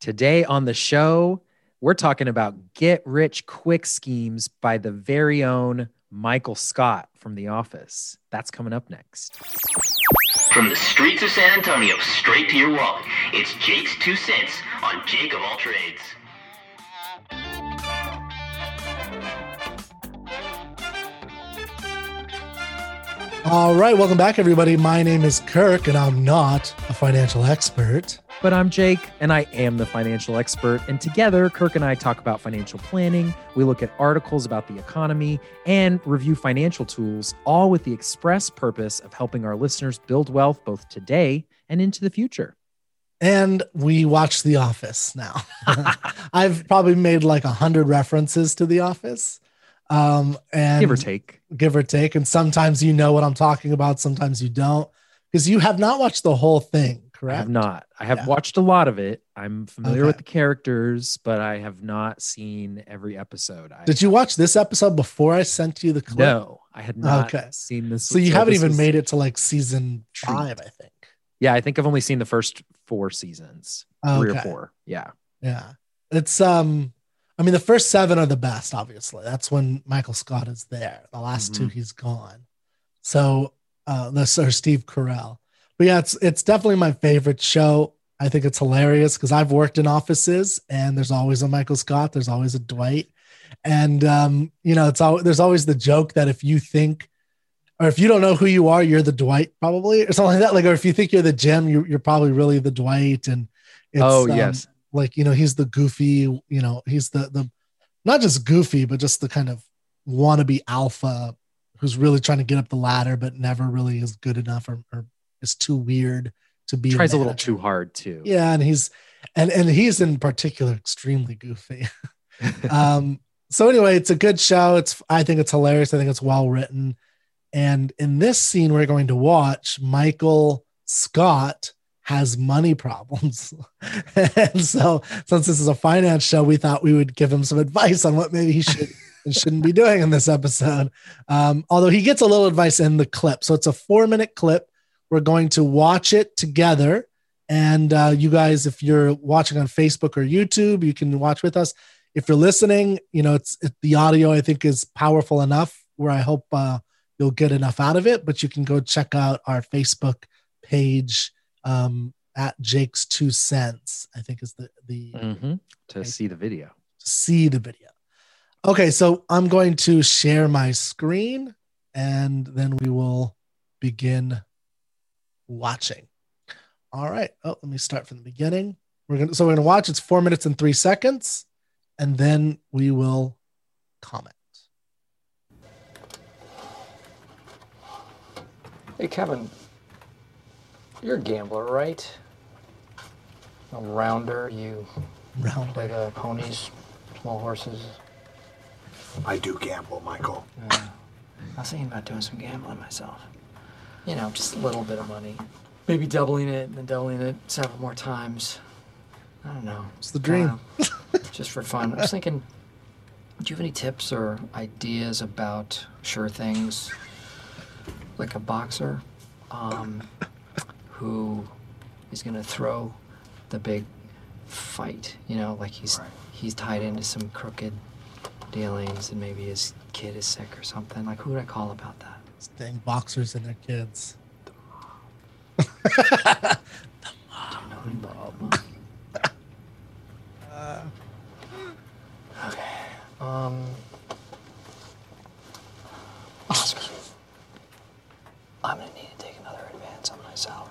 Today on the show, we're talking about get rich quick schemes by the very own Michael Scott from The Office. That's coming up next. From the streets of San Antonio straight to your wallet, it's Jake's Two Cents on Jake of All Trades. All right, welcome back, everybody. My name is Kirk, and I'm not a financial expert. But I'm Jake, and I am the financial expert. And together, Kirk and I talk about financial planning. We look at articles about the economy and review financial tools, all with the express purpose of helping our listeners build wealth both today and into the future. And we watch The Office now. I've probably made like a hundred references to The Office, um, and Give or take. give or take. And sometimes you know what I'm talking about, sometimes you don't, because you have not watched the whole thing, I have not. I have Yeah. watched a lot of it. I'm familiar Okay. with the characters, but I have not seen every episode. I, Did you watch this episode before I sent you the clip? No, I had not Okay. seen this. So you haven't even was- made it to like season five, I think. Yeah, I think I've only seen the first four seasons, three or four. Yeah. Yeah. It's um I mean the first seven are the best, obviously. That's when Michael Scott is there. The last two Mhm. he's gone. So uh this or Steve Carell. But yeah, it's it's definitely my favorite show. I think it's hilarious because I've worked in offices and there's always a Michael Scott, there's always a Dwight. And um, you know, it's all there's always the joke that if you think or if you don't know who you are, you're the Dwight probably, or something like that. Like, or if you think you're the Jim, you're, you're probably really the Dwight. And it's, oh um, yes. like you know he's the goofy you know he's the the not just goofy but just the kind of wannabe alpha who's really trying to get up the ladder but never really is good enough or, or is too weird to be Tries a little too hard too. yeah and he's and and he's in particular extremely goofy. Um so anyway it's a good show. It's i think it's hilarious. I think it's well written. And in this scene we're going to watch michael scott has money problems. And so since this is a finance show we thought we would give him some advice on what maybe he should and shouldn't be doing in this episode. Um, although he gets a little advice in the clip. So it's a four minute clip we're going to watch it together and uh, you guys, if you're watching on Facebook or YouTube, you can watch with us. If you're listening, you know, it's it, the audio I think is powerful enough where I hope uh, you'll get enough out of it. But you can go check out our Facebook page um, at Jake's Two Cents. I think is the the hmm To see the video. see the video. Okay, so I'm going to share my screen and then we will begin watching. All right. Oh, let me start from the beginning. We're gonna so we're gonna watch. It's four minutes and three seconds, and then we will comment. Hey, Kevin, you're a gambler, right? A rounder, you Round play the ponies, small horses. I do gamble, Michael. Uh, I was thinking about doing some gambling myself. You know, just a little bit of money. Maybe doubling it and then doubling it several more times. I don't know. It's the dream. Kinda just for fun. I was thinking, do you have any tips or ideas about sure things? Like a boxer um, who is going to throw the big fight. You know, like he's he's tied into some crooked dealings and maybe his kid is sick or something. Like, who would I call about that? Dang boxers and their kids. Do you know anybody? Okay. Um. Oscar. I'm gonna need to take another advance on my salary.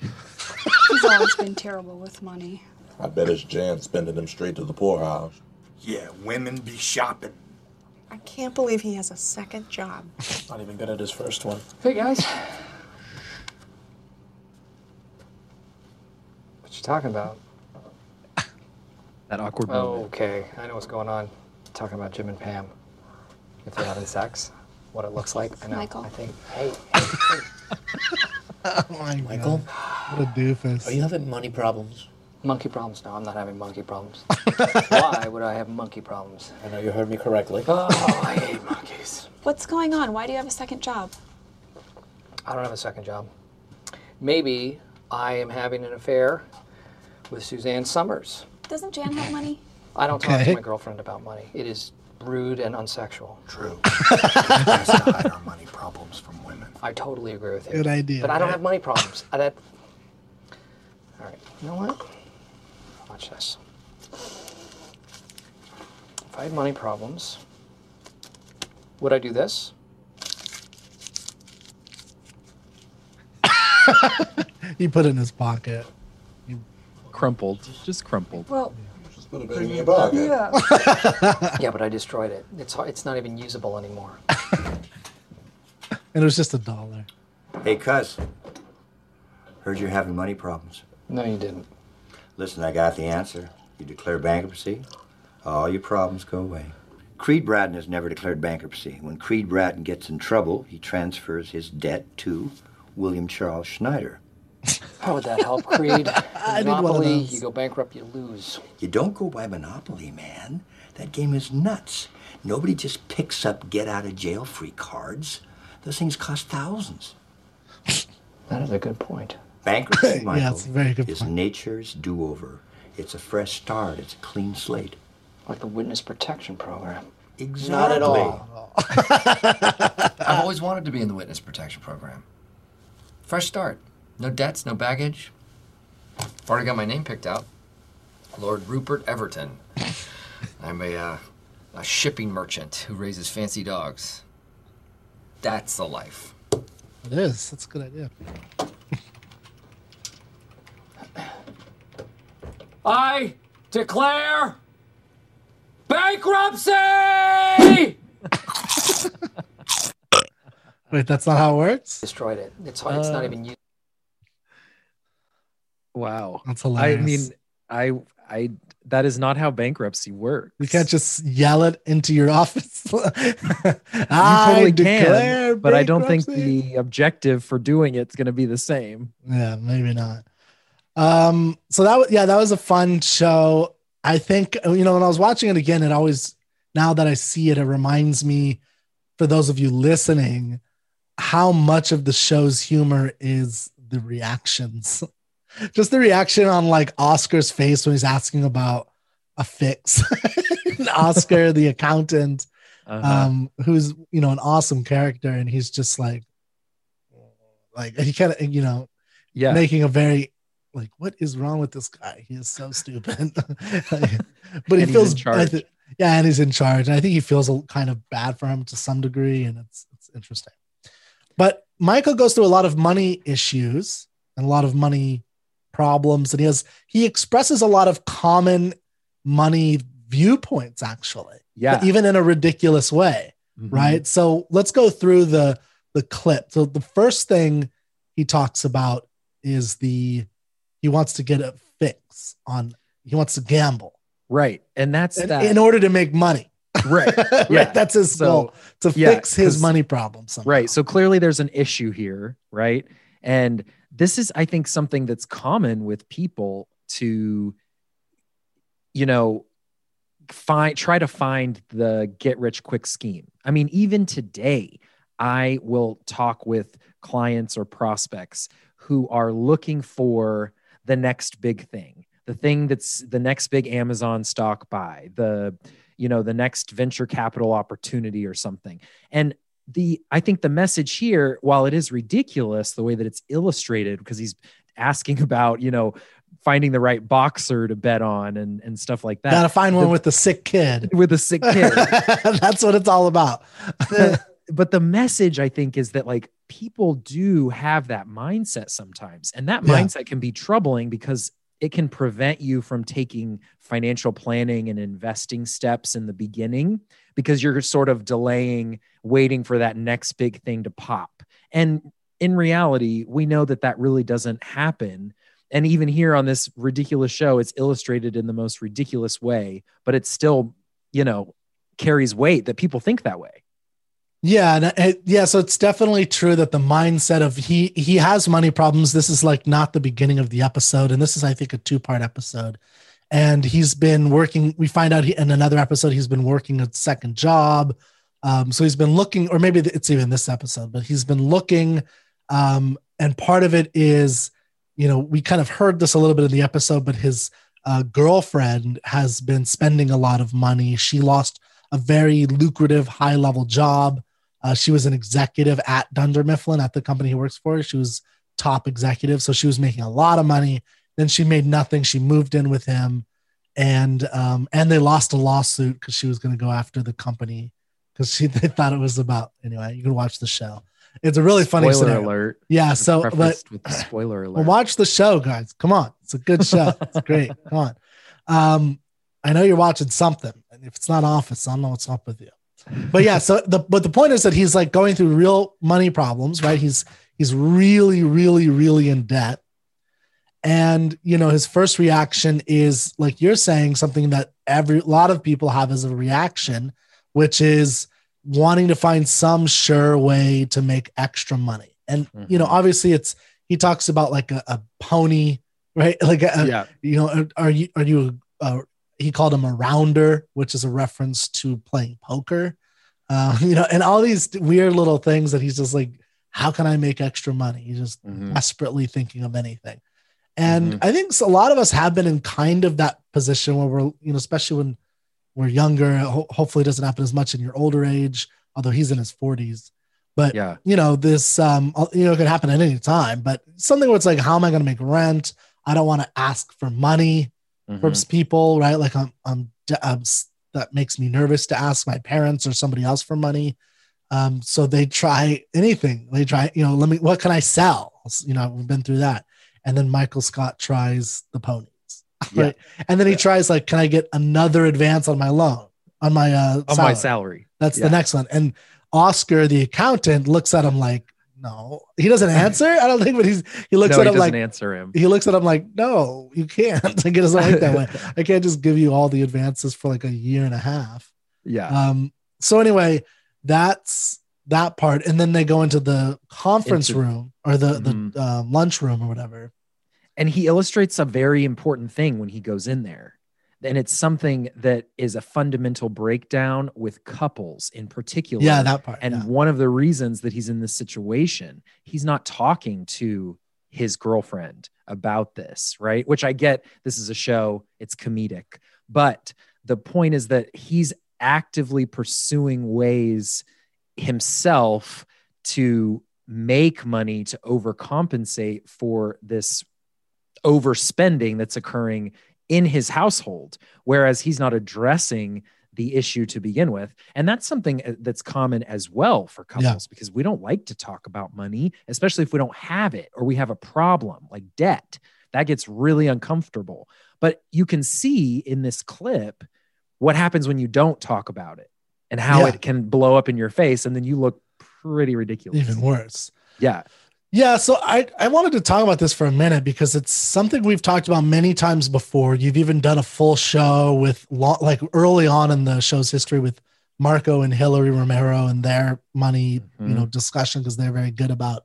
He's always been terrible with money. I bet it's Jan spending them straight to the poorhouse. Yeah, women be shopping. I can't believe he has a second job. Not even good at his first one. Hey guys. What you talking about? That awkward Oh, moment. okay. I know what's going on. Talking about Jim and Pam. If they're having sex, what it looks like. I know. Michael. I think. Hey, hey, hey. Oh my Michael, God. What a doofus. are you having money problems? Monkey problems? No, I'm not having monkey problems. Why would I have monkey problems? I know you heard me correctly. Oh, I hate monkeys. What's going on? Why do you have a second job? I don't have a second job. Maybe I am having an affair with Suzanne Somers. Doesn't Jan have money? I don't talk to my girlfriend about money. It is rude and unsexual. True. Has to hide our money problems from women. I totally agree with you. Good idea. But I don't right? have money problems. I, that... All right. You know what? Watch this. If I had money problems, would I do this? He put it in his pocket. He Crumpled, just crumpled. Well, Just put it back in your pocket. yeah. Yeah, but I destroyed it. It's it's not even usable anymore. And it was just a dollar. Hey, cuz. Heard you're having money problems. No, you didn't. Listen, I got the answer. You declare bankruptcy, all your problems go away. Creed Bratton has never declared bankruptcy. When Creed Bratton gets in trouble, he transfers his debt to William Charles Schneider. How would that help, Creed? I need one of Monopoly, those. you go bankrupt, you lose. You don't go by Monopoly, man. That game is nuts. Nobody just picks up get out of jail free cards. Those things cost thousands. That is a good point. Bankruptcy, Yeah, Michael, it's a very good is point. nature's do over. It's a fresh start, it's a clean slate. Like the witness protection program. Exactly. Not at all. I've always wanted to be in the witness protection program. Fresh start. No debts, no baggage. I've already got my name picked out. Lord Rupert Everton. I'm a, uh, a shipping merchant who raises fancy dogs. That's the life. It is. That's a good idea. I declare bankruptcy! Wait, that's not how it works? Destroyed it. It's hard. It's not Uh, even used. Wow. That's hilarious. I mean, I, I, that is not how bankruptcy works. you can't just yell it into your office. you You totally declare can, but I don't think the objective for doing it's going to be the same. Yeah, maybe not. Um, so that was yeah, that was a fun show. I think you know when I was watching it again, it always now that I see it, it reminds me for those of you listening how much of the show's humor is the reactions. Just the reaction on like Oscar's face when he's asking about a fix. Oscar, the accountant, Uh-huh. um, who's you know an awesome character, and he's just like, like he kind of you know yeah. making a very like what is wrong with this guy he is so stupid but he feels charge. Yeah and he's in charge and i think he feels a, kind of bad for him to some degree and it's it's interesting but michael goes through a lot of money issues and a lot of money problems and he has he expresses a lot of common money viewpoints actually yeah. even in a ridiculous way Mhm. right so let's go through the the clip so the first thing he talks about is the he wants to get a fix on he wants to gamble Right. And that's in, that. in order to make money right. right Yeah. that's his So, goal to yeah, fix his money problem somehow. Right. So clearly there's an issue here, right? And this is, I think, something that's common with people to, you know, find try to find the get rich quick scheme. I mean, even today, I will talk with clients or prospects who are looking for the next big thing, the thing that's the next big Amazon stock buy, the you know, the next venture capital opportunity or something. And the I think the message here, while it is ridiculous the way that it's illustrated, because he's asking about, you know, finding the right boxer to bet on and and stuff like that. gotta find one The- with the sick kid with a sick kid. that's what it's all about The- but the message I think is that like people do have that mindset sometimes, and that Yeah. mindset can be troubling because it can prevent you from taking financial planning and investing steps in the beginning because you're sort of delaying, waiting for that next big thing to pop. And in reality, we know that that really doesn't happen. And even here on this ridiculous show, it's illustrated in the most ridiculous way, but it still, you know, carries weight that people think that way. Yeah, and it, yeah, so it's definitely true that the mindset of he he has money problems. This is like not the beginning of the episode, and this is I think a two part episode. And he's been working. We find out he, in another episode he's been working a second job. Um, so he's been looking, or maybe it's even this episode, but he's been looking. Um, and part of it is, you know, we kind of heard this a little bit in the episode, but his uh, girlfriend has been spending a lot of money. She lost a very lucrative high level job. Uh, she was an executive at Dunder Mifflin at the company he works for. She was top executive, so she was making a lot of money. Then she made nothing. She moved in with him, and um, and they lost a lawsuit because she was going to go after the company because she they thought it was about anyway. You can watch the show. It's a really funny Spoiler scenario. alert. Yeah. So, but with the spoiler alert. well, watch the show, guys. Come on, it's a good show. It's great. Come on. Um, I know you're watching something, and if it's not Office, I don't know what's up with you. But yeah, so the but the point is that he's like going through real money problems, right? He's he's really, really, really in debt, and you know his first reaction is like you're saying something that every lot of people have as a reaction, which is wanting to find some sure way to make extra money. And you know, obviously, it's he talks about like a, a pony, right? Like a, Yeah. you know, are you are you uh, he called him a rounder, which is a reference to playing poker. Uh, you know, and all these weird little things that he's just like, how can I make extra money? He's just Mhm. desperately thinking of anything. And Mm-hmm. I think a lot of us have been in kind of that position where we're, you know, especially when we're younger. Ho- hopefully, it doesn't happen as much in your older age, although he's in his 40s. But Yeah. you know, this um, you know, it could happen at any time. But something where it's like, how am I going to make rent? I don't want to ask for money from Mhm. people, right? Like I'm, I'm, I'm that makes me nervous to ask my parents or somebody else for money. Um, so they try anything. They try, you know, let me. What can I sell? You know, we've been through that. And then Michael Scott tries the ponies, Yeah. right? And then he tries like, can I get another advance on my loan on my uh on my salary. That's Yeah. the next one. And Oscar, the accountant, looks at him like, no, he doesn't answer. I don't think, but he's he looks no, at him like answer him. he looks at him like, no, you can't. Like it doesn't work that way. I can't just give you all the advances for like a year and a half. Yeah. Um. So anyway, that's that part, and then they go into the conference Into- room or the Mhm. the uh, lunch room or whatever. and he illustrates a very important thing when he goes in there and it's something that is a fundamental breakdown with couples in particular Yeah, that part. and yeah. one of the reasons that he's in this situation he's not talking to his girlfriend about this right which i get this is a show it's comedic but the point is that he's actively pursuing ways himself to make money to overcompensate for this overspending that's occurring in his household whereas he's not addressing the issue to begin with. And that's something uh, that's common as well for couples because we don't like to talk about money especially if we don't have it or we have a problem like debt. That gets really uncomfortable. But you can see in this clip what happens when you don't talk about it and how Yeah. it can blow up in your face and then you look pretty ridiculous. Even worse. yeah Yeah, so I, I wanted to talk about this for a minute because it's something we've talked about many times before. You've even done a full show with like early on in the show's history with Marco and Hillary Romero and their money, you know, mm-hmm. discussion because they're very good about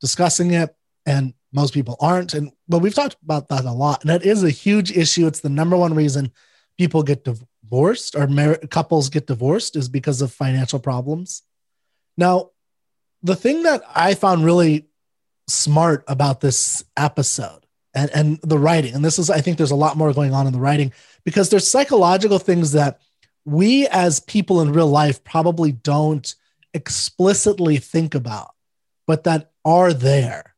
discussing it and most people aren't and but we've talked about that a lot and that is a huge issue. It's the number one reason people get divorced or mar- couples get divorced is because of financial problems. Now, the thing that I found really smart about this episode and, and the writing, and this is, I think there's a lot more going on in the writing because there's psychological things that we as people in real life probably don't explicitly think about, but that are there,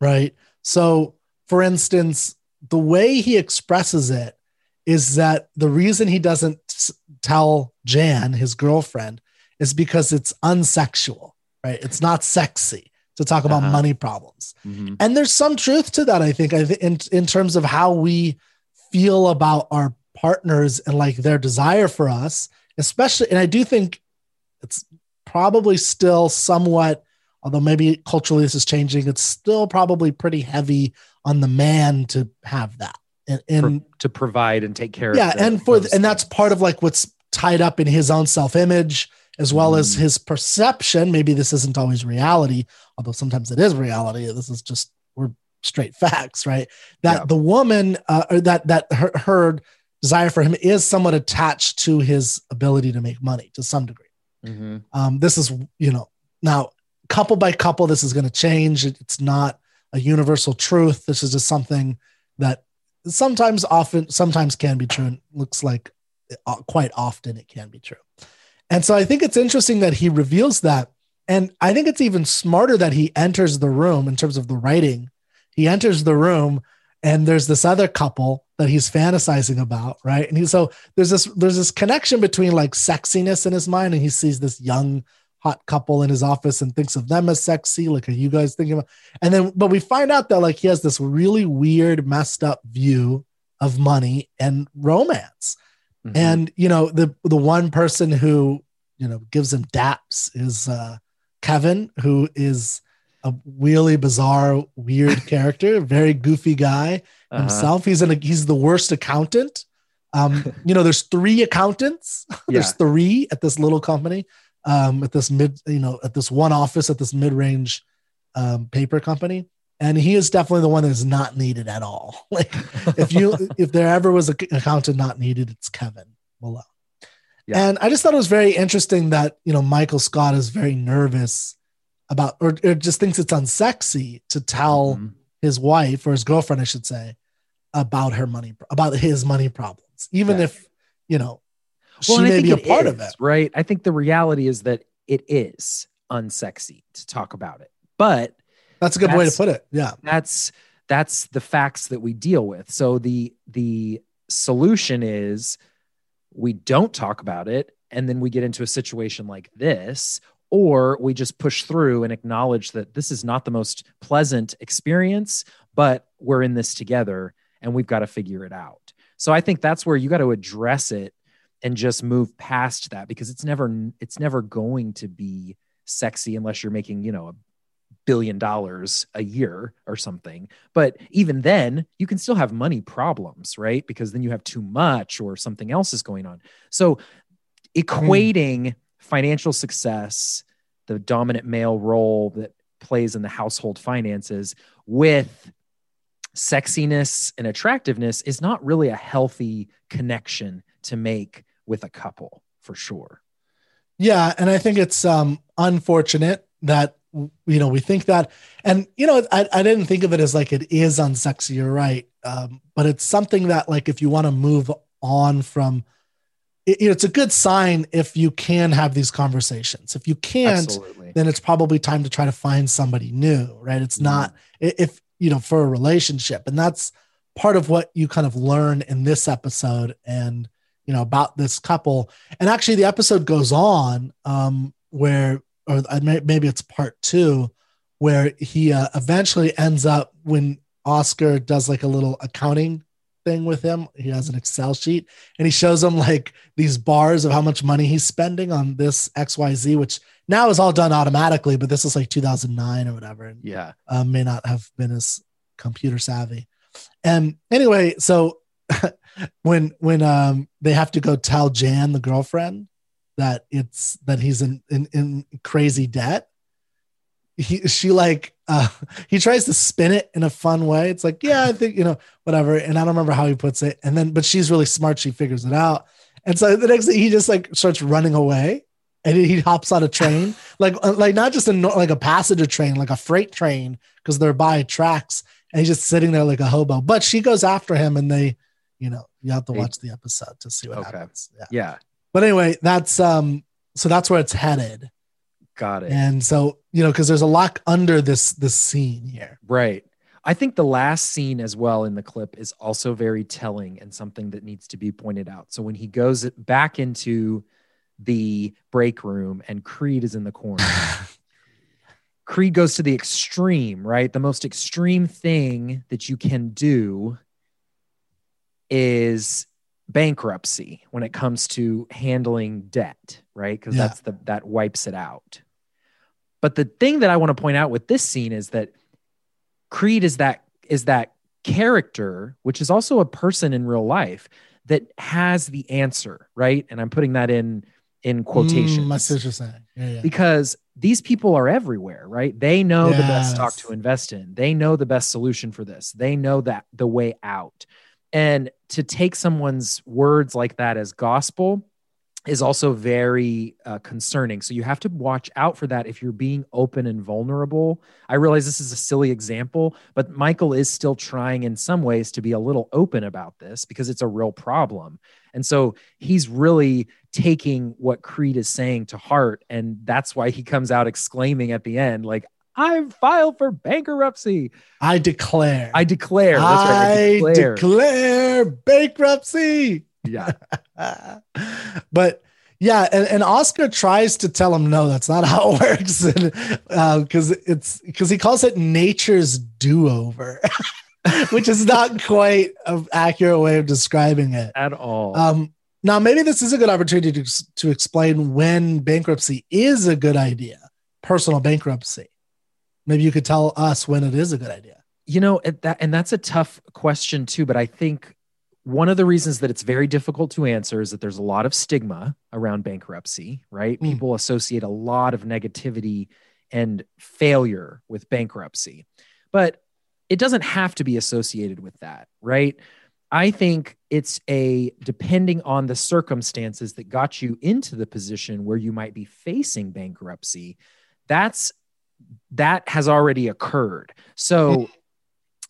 right? So, for instance, the way he expresses it is that the reason he doesn't tell Jan, his girlfriend, is because it's unsexual, right? It's not sexy to talk about Uh-huh. money problems. Mhm. And there's some truth to that, I think, in, in terms of how we feel about our partners and like their desire for us, especially. And I do think it's probably still somewhat, although maybe culturally this is changing, it's still probably pretty heavy on the man to have that. And, and Pro- to provide and take care yeah of the- and for and that's part of like what's tied up in his own self-image as well as Mm. his perception. Maybe this isn't always reality although sometimes it is reality. This is just we're straight facts right? That Yeah. the woman uh, or that that her, her desire for him is somewhat attached to his ability to make money to some degree. Mhm. um, this is you know now couple by couple this is going to change. It- it's not a universal truth. This is just something that sometimes often sometimes can be true and looks like uh, quite often it can be true and so i think it's interesting that he reveals that. And i think it's even smarter that he enters the room in terms of the writing. He enters the room and there's this other couple that he's fantasizing about right? And he so there's this there's this connection between like sexiness in his mind and he sees this young hot couple in his office and thinks of them as sexy. Like are you guys thinking about and then but we find out that like he has this really weird messed up view of money and romance Mhm. and you know the the one person who you know gives him daps is uh kevin who is a really bizarre weird character very goofy guy Uh-huh. himself he's an he's the worst accountant um you know there's three accountants there's Yeah. three at this little company um at this mid you know at this one office at this mid-range um paper company and he is definitely the one that is not needed at all like if you if there ever was an accountant not needed it's kevin malone Yeah. and i just thought it was very interesting that you know michael scott is very nervous about or, or just thinks it's unsexy to tell Mhm. his wife or his girlfriend i should say about her money about his money problems even Yeah. if you know Well, she may be a part of is, it right? I think the reality is that it is unsexy to talk about it, but that's a good way to put it. Yeah. that's that's the facts that we deal with. So the the solution is we don't talk about it and then we get into a situation like this or we just push through and acknowledge that this is not the most pleasant experience but we're in this together and we've got to figure it out. So i think that's where you got to address it and just move past that because it's never it's never going to be sexy unless you're making you know a billion dollars a year or something. But even then you can still have money problems right? Because then you have too much or something else is going on. So equating financial success the dominant male role that plays in the household finances with sexiness and attractiveness is not really a healthy connection to make with a couple for sure. Yeah, and I think it's um unfortunate that you know we think that, and you know I, I didn't think of it as like it is unsexy. You're right, um, but it's something that like if you want to move on from, it, it's a good sign if you can have these conversations. If you can't, absolutely then it's probably time to try to find somebody new, right? It's not if you know for a relationship, and that's part of what you kind of learn in this episode, and you know about this couple. And actually, the episode goes on um, where, or maybe it's part two, where he uh, eventually ends up when Oscar does like a little accounting thing with him. He has an Excel sheet and he shows him like these bars of how much money he's spending on this XYZ, which now is all done automatically, but this is like 2009 or whatever. And yeah uh, may not have been as computer savvy. And anyway, so when when um they have to go tell Jan, the girlfriend, that it's that he's in in, in crazy debt, he she like uh he tries to spin it in a fun way. It's like, yeah, I think, you know, whatever. And I don't remember how he puts it. And then but she's really smart, she figures it out. And so the next thing he just like starts running away and he hops on a train, like uh, like not just a like a passenger train, like a freight train, because they're by tracks, and he's just sitting there like a hobo. But she goes after him, and they, you know, you have to watch the episode to see what Okay. happens. Yeah. yeah But anyway, that's um, so that's where it's headed, got it and so you know, because there's a lot under this this scene here. Right. I think the last scene as well in the clip is also very telling and something that needs to be pointed out. So when he goes back into the break room and Creed is in the corner, Creed goes to the extreme, right? The most extreme thing that you can do is bankruptcy when it comes to handling debt, right? Because Yeah. that's the that wipes it out. But the thing that I want to point out with this scene is that Creed is that is that character, which is also a person in real life that has the answer, right? And I'm putting that in in quotations Mm, I see saying. Yeah, yeah. because these people are everywhere, right? They know the best stock to invest in. They know the best solution for this. They know that the way out. And to take someone's words like that as gospel is also very uh, concerning. So you have to watch out for that if you're being open and vulnerable. I realize this is a silly example, but Michael is still trying in some ways to be a little open about this because it's a real problem. And so he's really taking what Creed is saying to heart. And that's why he comes out exclaiming at the end, like, I've filed for bankruptcy. I declare. I declare. That's right. I declare. Declare bankruptcy. Yeah. but yeah, and, and Oscar tries to tell him no, that's not how it works, because uh, it's because he calls it nature's do-over, which is not quite an accurate way of describing it at all. Um, now, maybe this is a good opportunity to, to explain when bankruptcy is a good idea, personal bankruptcy. Maybe you could tell us when it is a good idea. You know, that and that's a tough question too, but I think one of the reasons that it's very difficult to answer is that there's a lot of stigma around bankruptcy, right? Mm. People associate a lot of negativity and failure with bankruptcy. But it doesn't have to be associated with that, right? I think it's a depending on the circumstances that got you into the position where you might be facing bankruptcy, that's that has already occurred. So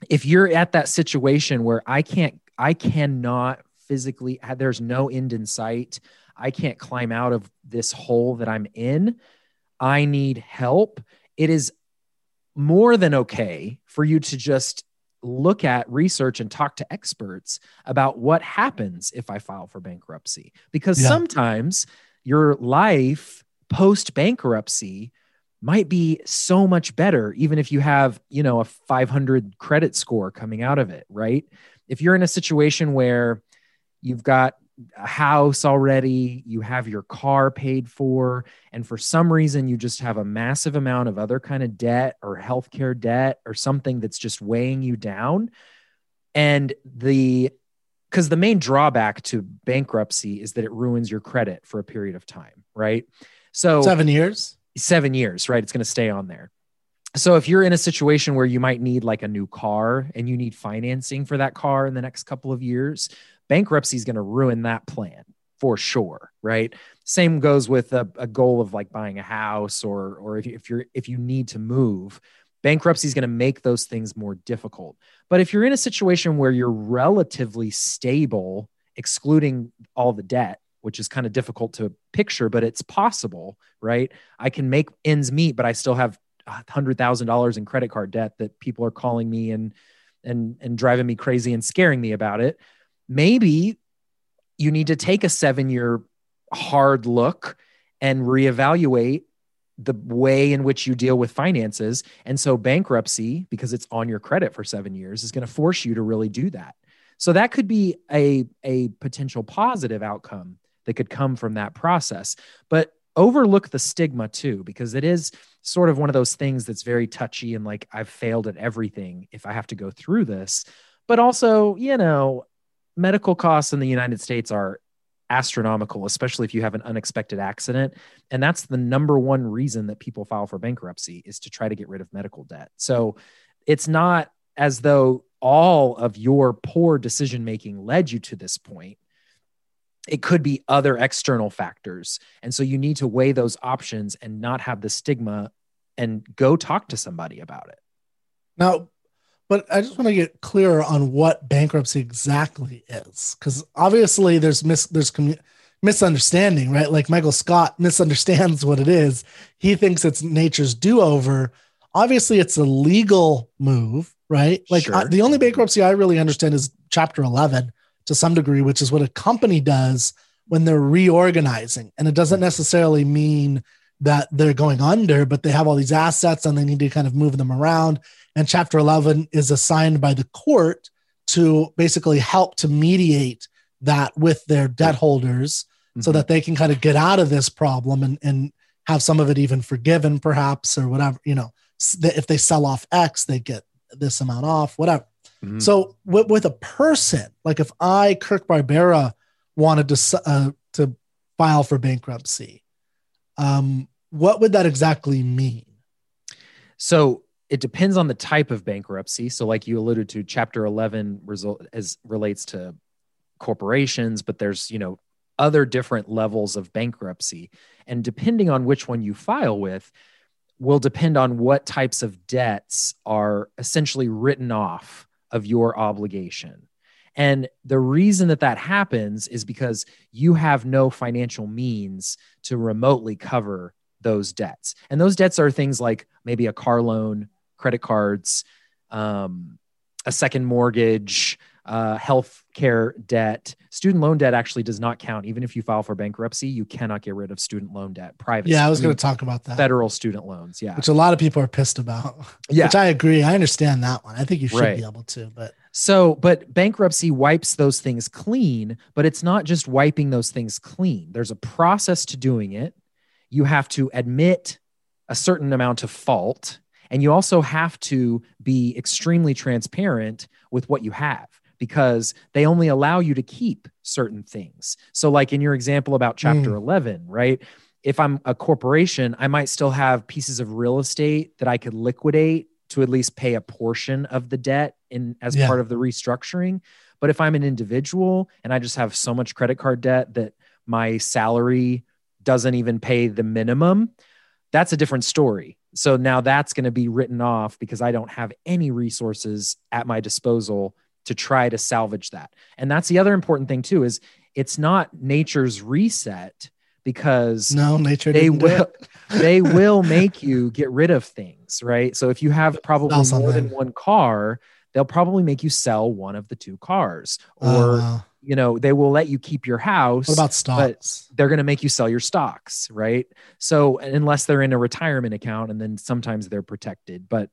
if you're at that situation where I can't I cannot physically, there's no end in sight. I can't climb out of this hole that I'm in. I need help. It is more than okay for you to just look at research and talk to experts about what happens if I file for bankruptcy. Because yeah. sometimes your life post bankruptcy might be so much better even if you have you know a 500 credit score coming out of it right if you're in a situation where you've got a house already, you have your car paid for, and for some reason you just have a massive amount of other kind of debt or healthcare debt or something that's just weighing you down. And the because the main drawback to bankruptcy is that it ruins your credit for a period of time, right? So seven years, seven years, right? It's going to stay on there. So if you're in a situation where you might need like a new car and you need financing for that car in the next couple of years bankruptcy is going to ruin that plan for sure right? Same goes with a, a goal of like buying a house or or if, you, if you're if you need to move bankruptcy is going to make those things more difficult. But if you're in a situation where you're relatively stable excluding all the debt which is kind of difficult to picture but it's possible right i can make ends meet but i still have hundred thousand dollars in credit card debt that people are calling me and and and driving me crazy and scaring me about it. Maybe you need to take a seven year hard look and reevaluate the way in which you deal with finances. And so bankruptcy, because it's on your credit for seven years, is going to force you to really do that. So that could be a, a potential positive outcome that could come from that process. But overlook the stigma too, because it is sort of one of those things that's very touchy and like I've failed at everything if I have to go through this. But also, you know, medical costs in the United States are astronomical, especially if you have an unexpected accident. And that's the number one reason that people file for bankruptcy is to try to get rid of medical debt. So it's not as though all of your poor decision making led you to this point it could be other external factors. And so you need to weigh those options and not have the stigma and go talk to somebody about it. Now, but I just want to get clearer on what bankruptcy exactly is, because obviously there's mis there's commu- misunderstanding, right? Like Michael Scott misunderstands what it is. He thinks it's nature's do over. Obviously, it's a legal move, right? Like uh, sure. I, the only bankruptcy I really understand is Chapter 11, to some degree, which is what a company does when they're reorganizing. And it doesn't necessarily mean that they're going under, but they have all these assets and they need to kind of move them around. And Chapter 11 is assigned by the court to basically help to mediate that with their debt holders mm-hmm. so that they can kind of get out of this problem and, and have some of it even forgiven, perhaps, or whatever. You know, if they sell off X, they get this amount off, whatever. Mm-hmm. So with, with a person, like if I, Kirk Barbera, wanted to uh, to file for bankruptcy, um, what would that exactly mean? So it depends on the type of bankruptcy. So, like you alluded to, Chapter 11 result as relates to corporations, but there's you know other different levels of bankruptcy. And depending on which one you file with, will depend on what types of debts are essentially written off of your obligation. And the reason that that happens is because you have no financial means to remotely cover those debts. And those debts are things like maybe a car loan, credit cards, um, a second mortgage, uh, health care debt. Student loan debt actually does not count. Even if you file for bankruptcy, you cannot get rid of student loan debt. Private. Yeah, I was going to talk about that. Federal student loans. Yeah. Which a lot of people are pissed about. Yeah. Which I agree. I understand that one. I think you should Right. be able to, but So, but bankruptcy wipes those things clean, but it's not just wiping those things clean. There's a process to doing it. You have to admit a certain amount of fault, and you also have to be extremely transparent with what you have because they only allow you to keep certain things. So, like in your example about chapter Mm. 11, right? If I'm a corporation, I might still have pieces of real estate that I could liquidate to at least pay a portion of the debt in as Yeah. part of the restructuring. But if I'm an individual and I just have so much credit card debt that my salary doesn't even pay the minimum, that's a different story. So now that's going to be written off because I don't have any resources at my disposal to try to salvage that. And that's the other important thing too is it's not nature's reset because no, nature they will they will make you get rid of things, right? So if you have probably more than one car, they'll probably make you sell one of the two cars or wow. you know, they will let you keep your house. What about but stocks? they're going to make you sell your stocks, right? So unless they're in a retirement account and then sometimes they're protected, but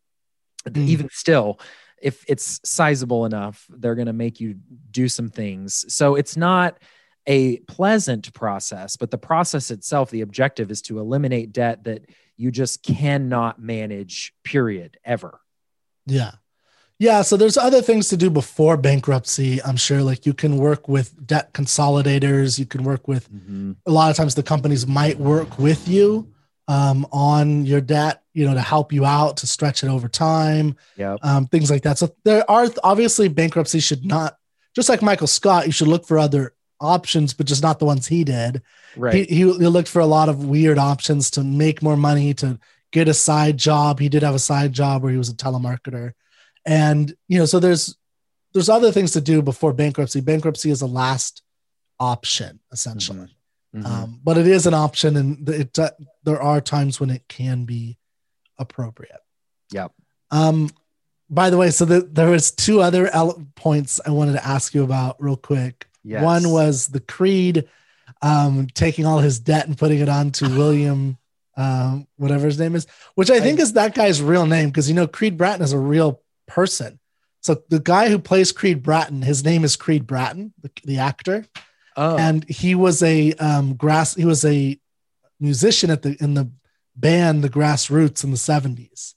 Mm. even still if it's sizable enough, they're going to make you do some things. So it's not a pleasant process, but the process itself, the objective is to eliminate debt that you just cannot manage, period, ever. Yeah. Yeah. So there's other things to do before bankruptcy. I'm sure like you can work with debt consolidators. You can work with a lot of times the companies might work with you um, on your debt, you know, to help you out, to stretch it over time, Yep. um, things like that. So there are obviously bankruptcy should not, just like Michael Scott, you should look for other options, but just not the ones he did. Right. He, he, he looked for a lot of weird options to make more money, to get a side job. He did have a side job where he was a telemarketer. And, you know, so there's, there's other things to do before bankruptcy. Bankruptcy is a last option, essentially. Mhm. Um, but it is an option, and it uh, there are times when it can be appropriate. Yep. Um, by the way, so the, there was two other ele- points I wanted to ask you about real quick. Yes. One was the Creed um, taking all his debt and putting it on to William, um, whatever his name is, which I think is that guy's real name because you know Creed Bratton is a real person. So the guy who plays Creed Bratton, his name is Creed Bratton, the, the actor Oh, and he was a um grass he was a musician at the in the band the Grass Roots in the 70s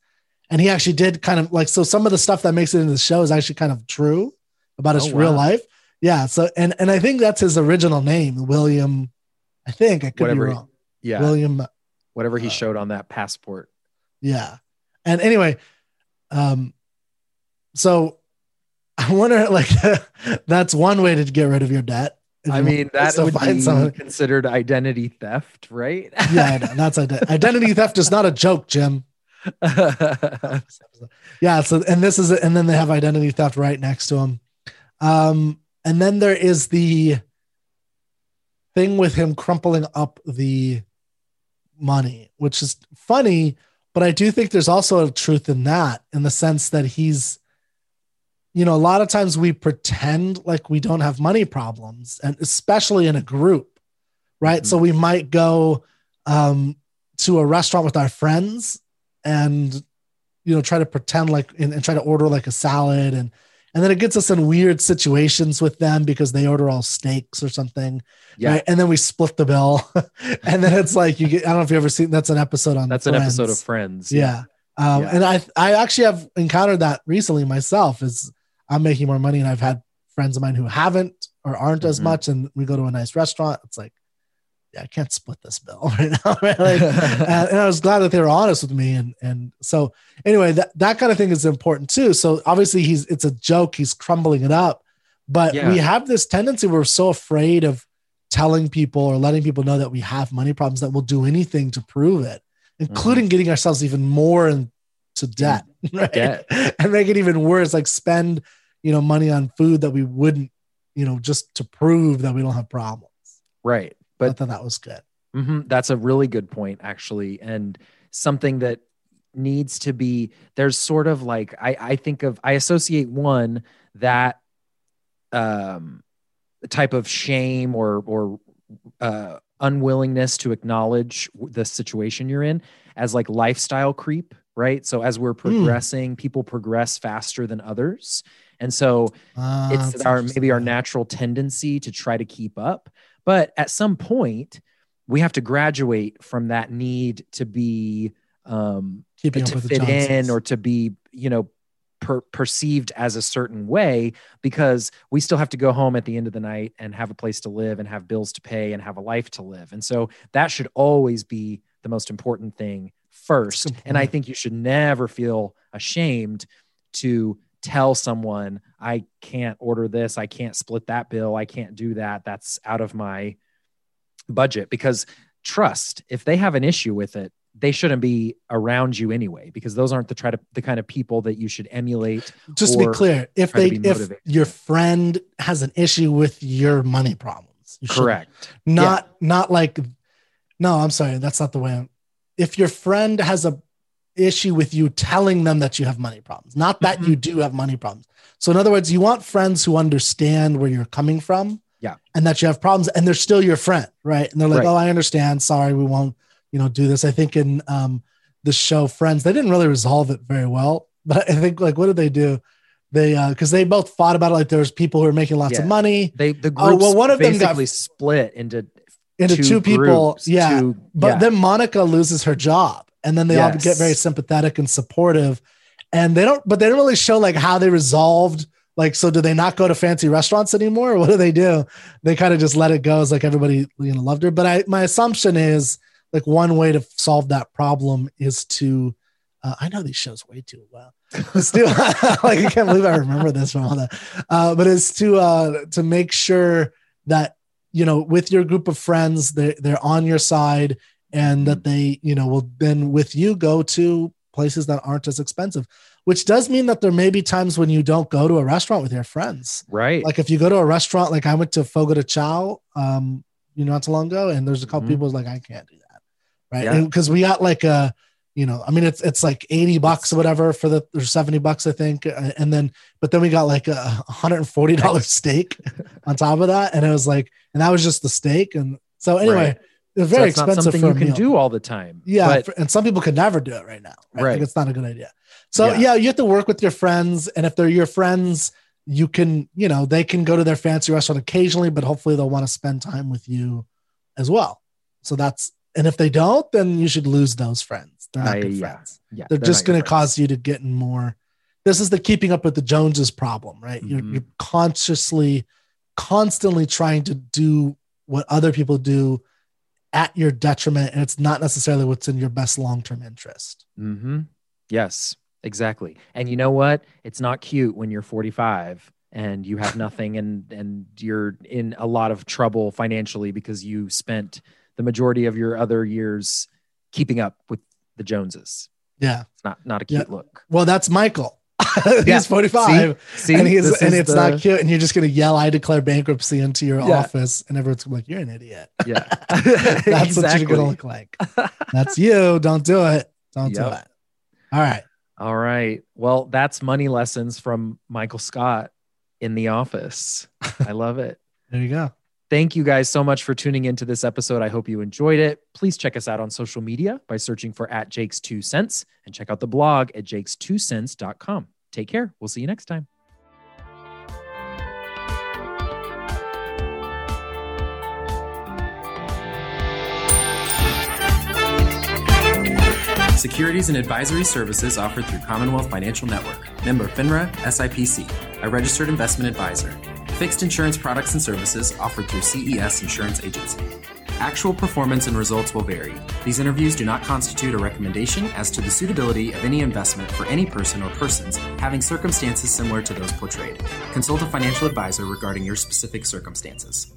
and he actually did kind of like so some of the stuff that makes it into the show is actually kind of true about his Oh, real wow. life yeah so and and i think that's his original name william i think i could Whatever be wrong yeah. william Whatever uh, he showed on that passport. yeah and anyway um so i wonder like that's one way to get rid of your debt I mean, that would be someone- considered identity theft, right? yeah, I know. that's ident- identity theft is not a joke, Jim. Yeah, so and this is and then they have identity theft right next to him. Um, and then there is the thing with him crumpling up the money, which is funny, but I do think there's also a truth in that in the sense that he's you know, a lot of times we pretend like we don't have money problems, and especially in a group, right? So we might go um, to a restaurant with our friends and, you know, try to pretend like and, and try to order like a salad, and and then it gets us in weird situations with them because they order all steaks or something, Yeah. right? And then we split the bill, and then it's like you get. I don't know if you ever seen that's an episode on. That's an episode of Friends. Friends. Yeah. Um, Yeah. And I I actually have encountered that recently myself. Is I'm making more money, and I've had friends of mine who haven't or aren't as Mhm. much, and we go to a nice restaurant. It's like, yeah, I can't split this bill right now. Right? Like, and, I was glad that they were honest with me, and and so anyway, that that kind of thing is important too. So obviously he's it's a joke. He's crumbling it up, but Yeah. we have this tendency. We're so afraid of telling people or letting people know that we have money problems that we'll do anything to prove it, including getting ourselves even more into debt, right? Debt. and make it even worse, like spend, you know, money on food that we wouldn't, you know, just to prove that we don't have problems. Right. I But thought that was good. hmm That's a really good point, actually, and something that needs to be. There's sort of like I, I think of I associate one that um, type of shame or or uh, unwillingness to acknowledge the situation you're in as like lifestyle creep, right? So as we're progressing, people progress faster than others, and so Ah, it's our maybe our natural tendency to try to keep up. But at some point we have to graduate from that need to be um Keeping up to fit in or to be you know per- perceived as a certain way because we still have to go home at the end of the night and have a place to live and have bills to pay and have a life to live. And so that should always be the most important thing first. And i think you should never feel ashamed to tell someone i can't order this. I can't split that bill. I can't do that. That's out of my budget. Because trust if they have an issue with it they shouldn't be around you anyway because those aren't the try to the kind of people that you should emulate just to be clear, if they if your friend has an issue with your money problems, you correct. Not not like no i'm sorry. That's not the way I'm, if your friend has a issue with you telling them that you have money problems not that Mm-hmm. you do have money problems. So in other words you want friends who understand where you're coming from Yeah. and that you have problems and they're still your friend right? And they're like Right. oh i understand. Sorry we won't you know do this. I think in um the show friends they didn't really resolve it very well but i think like what did they do? They uh because they both fought about it. Like there was people who were making lots of money. They the Oh, groups well, one of them got- split into into two, people groups, yeah two- but yeah. then Monica loses her job, and then they all get very sympathetic and supportive. And they don't, but they don't really show like how they resolved. Like, so do they not go to fancy restaurants anymore, or what do they do? They kind of just let it go as like everybody you know loved her. But I, my assumption is like one way to solve that problem is to. Uh, I know these shows way too well. To, like I can't believe I remember this from all that. Uh, but it's to uh, to make sure that you know with your group of friends they're, they're on your side and that they you know will then with you go to places that aren't as expensive which does mean that there may be times when you don't go to a restaurant with your friends right like if you go to a restaurant like i went to fogo de chao um you know not too long ago and there's a couple Mhm. people like i can't do that right Yeah. because we got like a you know i mean it's it's like 80 bucks or whatever for the or 70 bucks i think and then but then we got like a $140 steak on top of that and it was like and that was just the steak and so anyway Right. it was So very expensive something you can meal. do all the time Yeah, but for- and some people could never do it right now. Right? Right. Like it's not a good idea. So Yeah. yeah. you have to work with your friends, and if they're your friends, you can, you know, they can go to their fancy restaurant occasionally, but hopefully they'll want to spend time with you as well. So that's, and if they don't, then you should lose those friends. They're not I- good yeah. friends. yeah They're, just not your going to cause you to get in more. This is the keeping up with the Joneses problem, right? You're, Mhm. you're consciously, constantly trying to do what other people do at your detriment, and it's not necessarily what's in your best long term interest. Mm-hmm. Yes, exactly. And you know what? It's not cute when you're 45 and you have nothing and and you're in a lot of trouble financially because you spent the majority of your other years keeping up with the Joneses. Yeah. It's not not a Yeah. cute look. Well, that's Michael. he's Yeah. 45 See? See? and he's This and it's the- not cute and you're just going to yell i declare bankruptcy into your Yeah. office and everyone's gonna be like you're an idiot Yeah. that's what you're going to look like that's you don't do it don't do Yep. it all right All right. Well, that's money lessons from Michael Scott in the office. I love it. there you go Thank you guys so much for tuning into this episode. I hope you enjoyed it. Please check us out on social media by searching for at Jake's Two Cents and check out the blog at jakes2cents.com. Take care. We'll see you next time. Securities and advisory services offered through Commonwealth Financial Network, member FINRA, SIPC, a registered investment advisor. Fixed insurance products and services offered through CES Insurance Agency. Actual performance and results will vary. These interviews do not constitute a recommendation as to the suitability of any investment for any person or persons having circumstances similar to those portrayed. Consult a financial advisor regarding your specific circumstances.